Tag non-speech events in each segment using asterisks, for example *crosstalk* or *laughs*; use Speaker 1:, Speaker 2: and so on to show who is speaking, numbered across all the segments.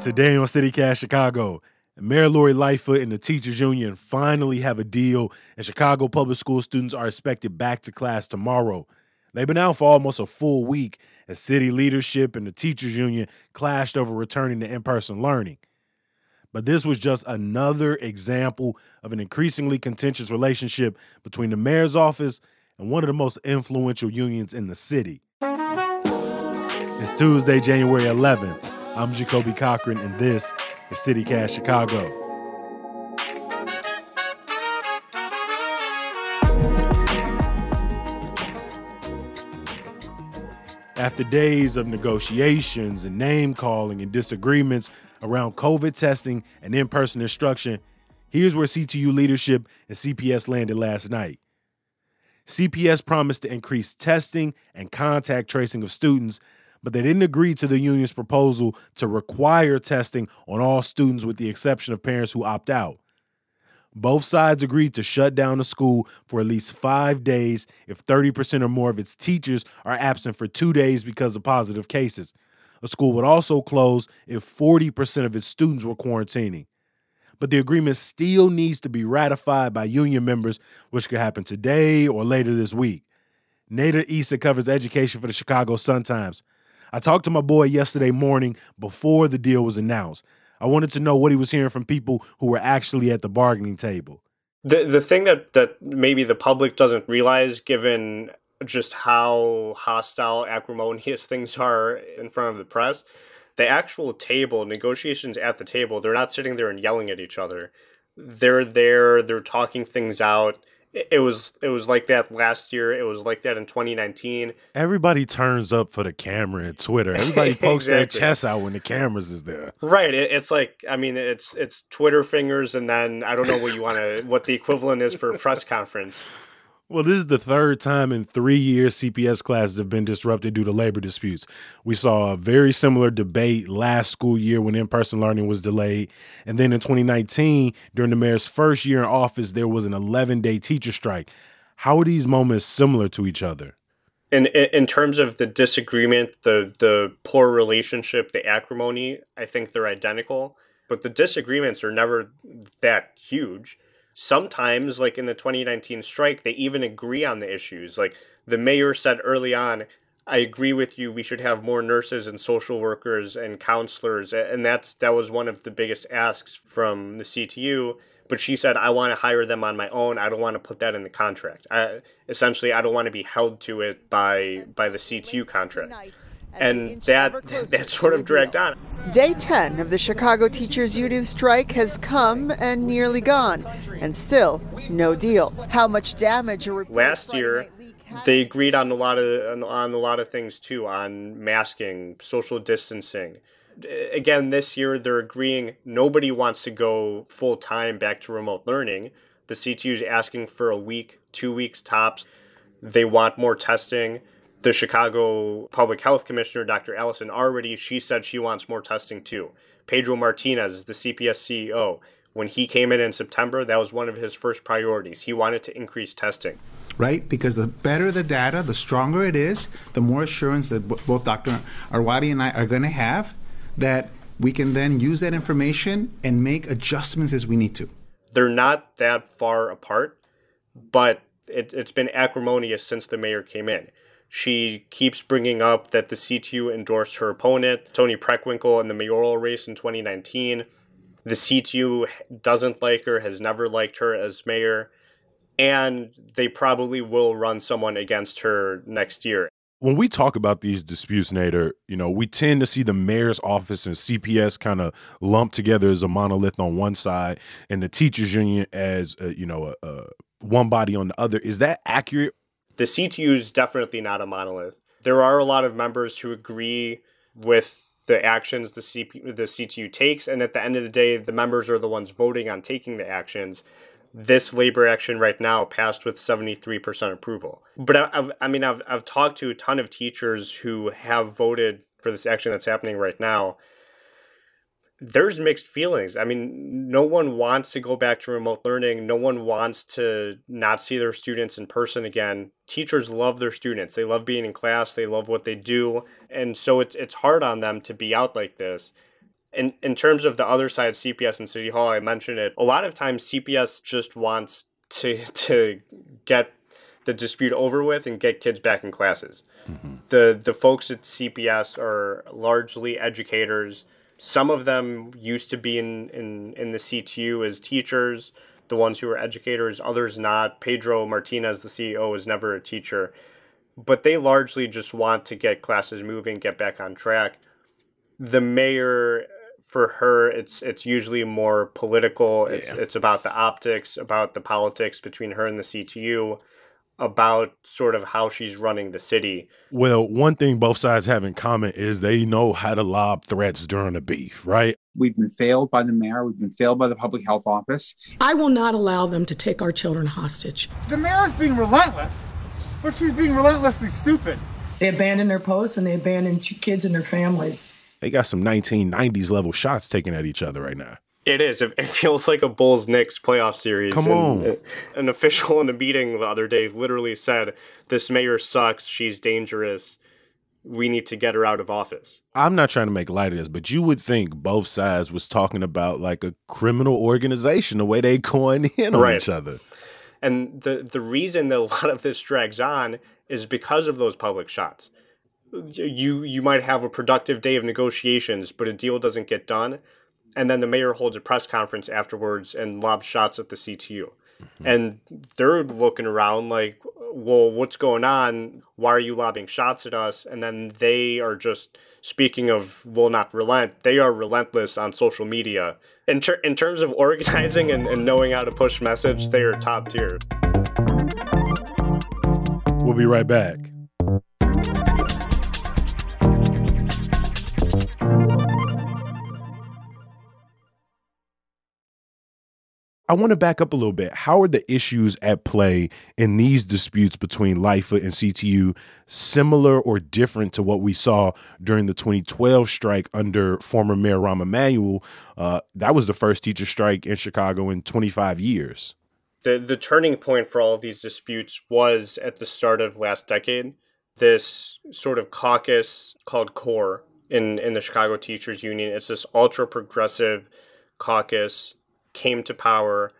Speaker 1: Today on CityCast Chicago, Mayor Lori Lightfoot and the teachers union finally have a deal, and Chicago public school students are expected back to class tomorrow. They've been out for almost a full week as city leadership and the teachers union clashed over returning to in-person learning. But this was just another example of an increasingly contentious relationship between the mayor's office and one of the most influential unions in the city. It's Tuesday, January 11th. I'm Jacoby Cochran, and this is City CityCast Chicago. After days of negotiations and name calling and disagreements around COVID testing and in person instruction, here's where CTU leadership and CPS landed last night. CPS promised to increase testing and contact tracing of students but they didn't agree to the union's proposal to require testing on all students with the exception of parents who opt out. Both sides agreed to shut down the school for at least five days if 30% or more of its teachers are absent for two days because of positive cases. The school would also close if 40% of its students were quarantining. But the agreement still needs to be ratified by union members, which could happen today or later this week. Nader Issa covers education for the Chicago Sun-Times. I talked to my boy yesterday morning before the deal was announced. I wanted to know what he was hearing from people who were actually at the bargaining table.
Speaker 2: The the thing that that maybe the public doesn't realize given just how hostile acrimonious *laughs* things are in front of the press, the actual table, negotiations at the table, they're not sitting there and yelling at each other. They're there, they're talking things out it was it was like that last year. It was like that in 2019.
Speaker 1: Everybody turns up for the camera and Twitter. Everybody *laughs* pokes exactly. their chest out when the cameras is there.
Speaker 2: Right. It, it's like I mean it's it's Twitter fingers and then I don't know what you want to what the equivalent is for a press conference.
Speaker 1: Well, this is the third time in three years CPS classes have been disrupted due to labor disputes. We saw a very similar debate last school year when in person learning was delayed. And then in 2019, during the mayor's first year in office, there was an 11 day teacher strike. How are these moments similar to each other?
Speaker 2: In, in terms of the disagreement, the, the poor relationship, the acrimony, I think they're identical. But the disagreements are never that huge sometimes like in the 2019 strike they even agree on the issues. Like the mayor said early on i agree with you we should have more nurses and social workers and counselors. And that's that was one of the biggest asks from the ctu but she said i want to hire them on my own i don't want to put that in the contract. I, essentially i don't want to be held to it by by the ctu contract and that *laughs* that sort of dragged on.
Speaker 3: Day 10 of the Chicago Teachers Union strike has come and nearly gone, and still no deal. How much damage?
Speaker 2: Last year, they agreed on a lot of on a lot of things too, on masking, social distancing. Again, this year they're agreeing nobody wants to go full time back to remote learning. The CTU is asking for a week, two weeks tops. They want more testing the Chicago Public Health Commissioner, Dr. Allison Arwady, she said she wants more testing too. Pedro Martinez, the CPS CEO, when he came in in September, that was one of his first priorities. He wanted to increase testing.
Speaker 4: Right? Because the better the data, the stronger it is, the more assurance that both Dr. Arwady and I are going to have that we can then use that information and make adjustments as we need to.
Speaker 2: They're not that far apart, but it, has been acrimonious since the mayor came in. She keeps bringing up that the CTU endorsed her opponent, Toni Preckwinkle, in the mayoral race in 2019. The CTU doesn't like her, has never liked her as mayor, and they probably will run someone against her next year.
Speaker 1: When we talk about these disputes, Nader, you know, we tend to see the mayor's office and CPS kind of lumped together as a monolith on one side, and the teachers union as a, you know a, a one body on the other. Is that accurate,
Speaker 2: the CTU is definitely not a monolith. There are a lot of members who agree with the actions the, CP, the CTU takes, and at the end of the day, the members are the ones voting on taking the actions. This labor action right now passed with 73% approval. But I've, I mean, I've, I've talked to a ton of teachers who have voted for this action that's happening right now there's mixed feelings. I mean, no one wants to go back to remote learning. No one wants to not see their students in person again. Teachers love their students. They love being in class. They love what they do. And so it's it's hard on them to be out like this. In, in terms of the other side, of CPS and City Hall, I mentioned it. A lot of times, CPS just wants to *laughs* to get the dispute over with and get kids back in classes. Mm-hmm. The the folks at CPS are largely educators. Some of them used to be in, in, in the CTU as teachers, the ones who are educators, others not. Pedro Martinez, the CEO, was never a teacher. But they largely just want to get classes moving, get back on track. The mayor for her it's it's usually more political. It's yeah. it's about the optics, about the politics between her and the CTU about sort of how she's running the city.
Speaker 1: Well, one thing both sides have in common is they know how to lob threats during a beef, right?
Speaker 5: We've been failed by the mayor. We've been failed by the public health office.
Speaker 6: I will not allow them to take our children hostage.
Speaker 7: The mayor is being relentless, but she's being relentlessly stupid.
Speaker 6: They abandon their posts and they abandon kids and their families.
Speaker 1: They got some 1990s level shots taken at each other right now.
Speaker 2: It is. It, feels like a Bulls Knicks playoff series.
Speaker 1: Come on.
Speaker 2: And, *laughs* an official in a meeting the other day literally said, "This mayor sucks. She's dangerous. We need to get her out of office."
Speaker 1: I'm not trying to make light of this, but you would think both sides was talking about like a criminal organization, the way they going *laughs* in on right. each other.
Speaker 2: And the the reason that a lot of this drags on is because of those public shots. You you might have a productive day of negotiations, but a deal doesn't get done and then the mayor holds a press conference afterwards and lobs shots at the CTU. Mm-hmm. And they're looking around like, well, what's going on? Why are you lobbing shots at us? And then they are just speaking of will not relent. They are relentless on social media. In, ter- in terms of organizing and, and knowing how to push message, they are top tier.
Speaker 1: We'll be right back. I want to back up a little bit. How are the issues at play in these disputes between LIFA and CTU similar or different to what we saw during the 2012 strike under former Mayor Rahm Emanuel? Uh, that was the first teacher strike in Chicago in 25 years.
Speaker 2: The, the turning point for all of these disputes was at the start of last decade. This sort of caucus called CORE in, in the Chicago Teachers Union. It's this ultra progressive caucus came to power,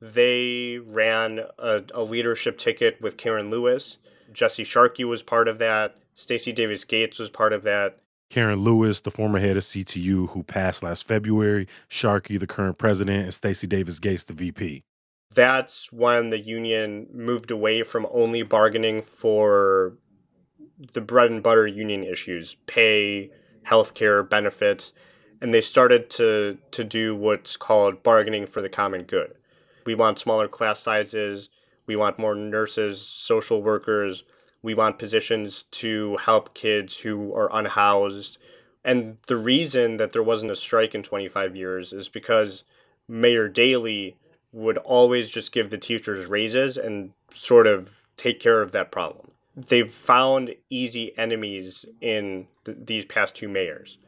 Speaker 2: they ran a, a leadership ticket with Karen Lewis. Jesse Sharkey was part of that. Stacy Davis Gates was part of that.
Speaker 1: Karen Lewis, the former head of CTU, who passed last February, Sharkey, the current president, and Stacy Davis Gates, the VP.
Speaker 2: That's when the union moved away from only bargaining for the bread and butter union issues pay, healthcare, benefits and they started to to do what's called bargaining for the common good. We want smaller class sizes. We want more nurses, social workers. We want positions to help kids who are unhoused. And the reason that there wasn't a strike in 25 years is because Mayor Daley would always just give the teachers raises and sort of take care of that problem. They've found easy enemies in th- these past two mayors.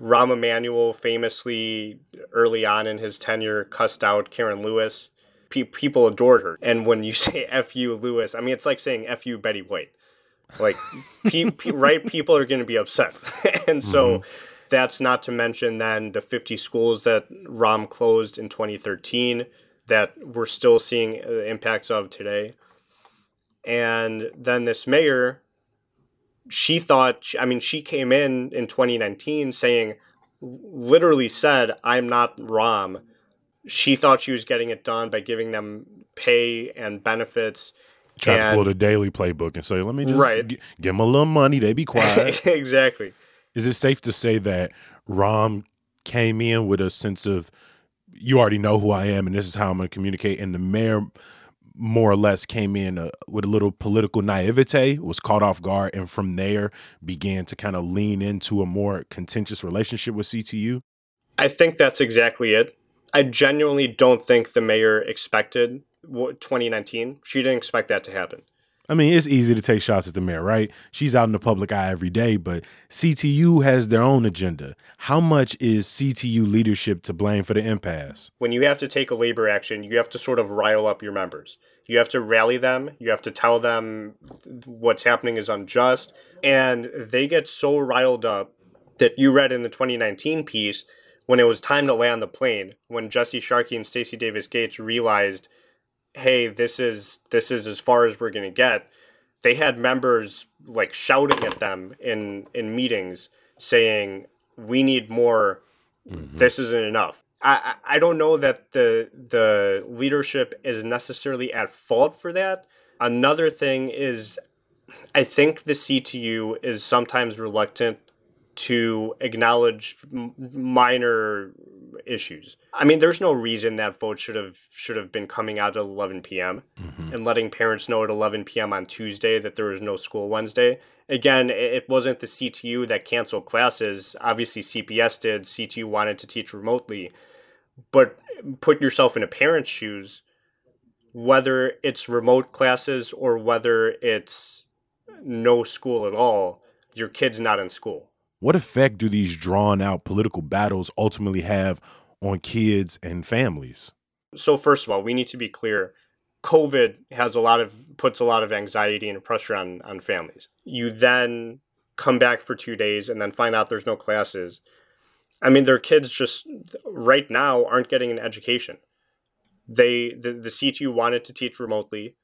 Speaker 2: Rahm Emanuel famously early on in his tenure cussed out Karen Lewis. Pe- people adored her. And when you *laughs* say F you Lewis, I mean, it's like saying F you Betty White. Like, pe- *laughs* pe- right? People are going to be upset. *laughs* and so mm-hmm. that's not to mention then the 50 schools that Rahm closed in 2013 that we're still seeing the impacts of today. And then this mayor she thought, I mean, she came in in 2019 saying, literally said, I'm not Rahm. She thought she was getting it done by giving them pay and benefits.
Speaker 1: Try and, to pull the Daley playbook and say, let me just right. g- give them a little money. They be *laughs* quiet.
Speaker 2: exactly.
Speaker 1: Is it safe to say that Rahm came in with a sense of, you already know who I am and this is how I'm going to communicate, and the mayor more or less came in uh, with a little political naivete, was caught off guard, and from there began to kind of lean into a more contentious relationship with CTU?
Speaker 2: I think that's exactly it. I genuinely don't think the mayor expected 2019. She didn't expect that to happen.
Speaker 1: I mean, it's easy to take shots at the mayor, right? She's out in the public eye every day, but CTU has their own agenda. How much is CTU leadership to blame for the impasse?
Speaker 2: When you have to take a labor action, you have to sort of rile up your members. You have to rally them, you have to tell them what's happening is unjust, and they get so riled up that you read in the 2019 piece when it was time to land the plane, when Jesse Sharkey and Stacy Davis Gates realized, hey, this is this is as far as we're gonna get, they had members like shouting at them in in meetings saying, We need more, mm-hmm. this isn't enough. I, I I don't know that the the leadership is necessarily at fault for that. Another thing is I think the CTU is sometimes reluctant to acknowledge m- minor issues. I mean, there's no reason that vote should have should have been coming out at 11 p.m. Mm-hmm. and letting parents know at 11 p.m. on Tuesday that there was no school Wednesday. Again, it wasn't the CTU that canceled classes. Obviously, CPS did. CTU wanted to teach remotely, but put yourself in a parent's shoes. Whether it's remote classes or whether it's no school at all, your kid's not in school.
Speaker 1: What effect do these drawn out political battles ultimately have on kids and families?
Speaker 2: So first of all, we need to be clear. COVID has a lot of puts a lot of anxiety and pressure on on families. You then come back for 2 days and then find out there's no classes. I mean, their kids just right now aren't getting an education. They the, the CTU wanted to teach remotely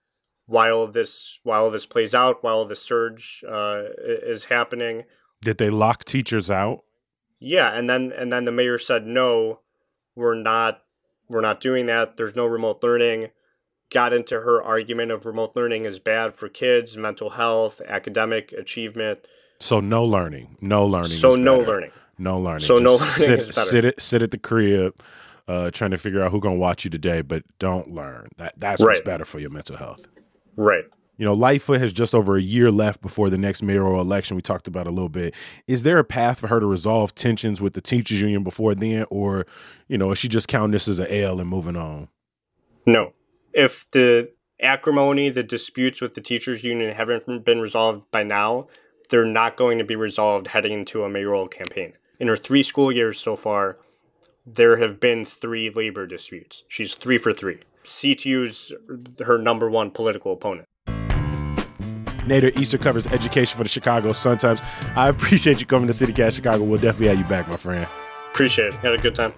Speaker 2: while this while this plays out, while the surge uh, is happening.
Speaker 1: Did they lock teachers out?
Speaker 2: Yeah, and then and then the mayor said no, we're not we're not doing that. There's no remote learning. Got into her argument of remote learning is bad for kids, mental health, academic achievement.
Speaker 1: So no learning, no learning.
Speaker 2: So
Speaker 1: is
Speaker 2: no
Speaker 1: better.
Speaker 2: learning.
Speaker 1: no learning.
Speaker 2: So no
Speaker 1: Just
Speaker 2: learning
Speaker 1: sit,
Speaker 2: is better.
Speaker 1: Sit at, sit at the crib, uh, trying to figure out who gonna watch you today, but don't learn. That that's what's better for your mental health.
Speaker 2: Right.
Speaker 1: You know, Lightfoot has just over a year left before the next mayoral election. We talked about a little bit. Is there a path for her to resolve tensions with the teachers union before then, or you know, is she just counting this as an L and moving on?
Speaker 2: No. If the acrimony, the disputes with the teachers union haven't been resolved by now, they're not going to be resolved heading into a mayoral campaign. In her three school years so far, there have been three labor disputes. She's three for three. CTU's her number one political opponent.
Speaker 1: Nader Issa covers education for the Chicago Sun Times. I appreciate you coming to CityCast Chicago. We'll definitely have you back, my friend.
Speaker 2: Appreciate it. Had a good time.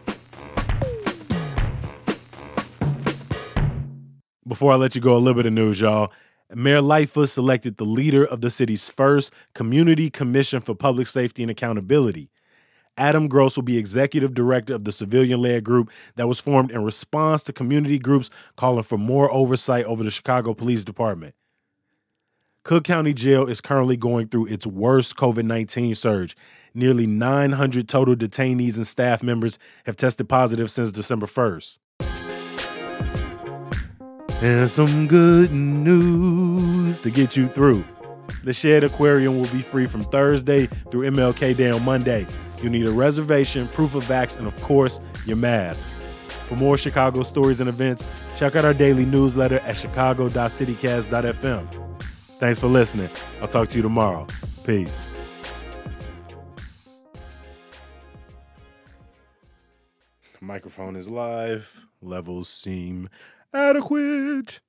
Speaker 1: Before I let you go, a little bit of news, y'all. Mayor Lightfoot selected the leader of the city's first Community Commission for Public Safety and Accountability. Adam Gross will be executive director of the civilian led group that was formed in response to community groups calling for more oversight over the Chicago Police Department. Cook County Jail is currently going through its worst COVID 19 surge. Nearly 900 total detainees and staff members have tested positive since December 1st. And some good news to get you through. The Shedd Aquarium will be free from Thursday through MLK Day on Monday. You'll need a reservation, proof of vax, and of course, your mask. For more Chicago stories and events, check out our daily newsletter at chicago.citycast.fm. Thanks for listening. I'll talk to you tomorrow. Peace. Microphone is live. Levels seem adequate.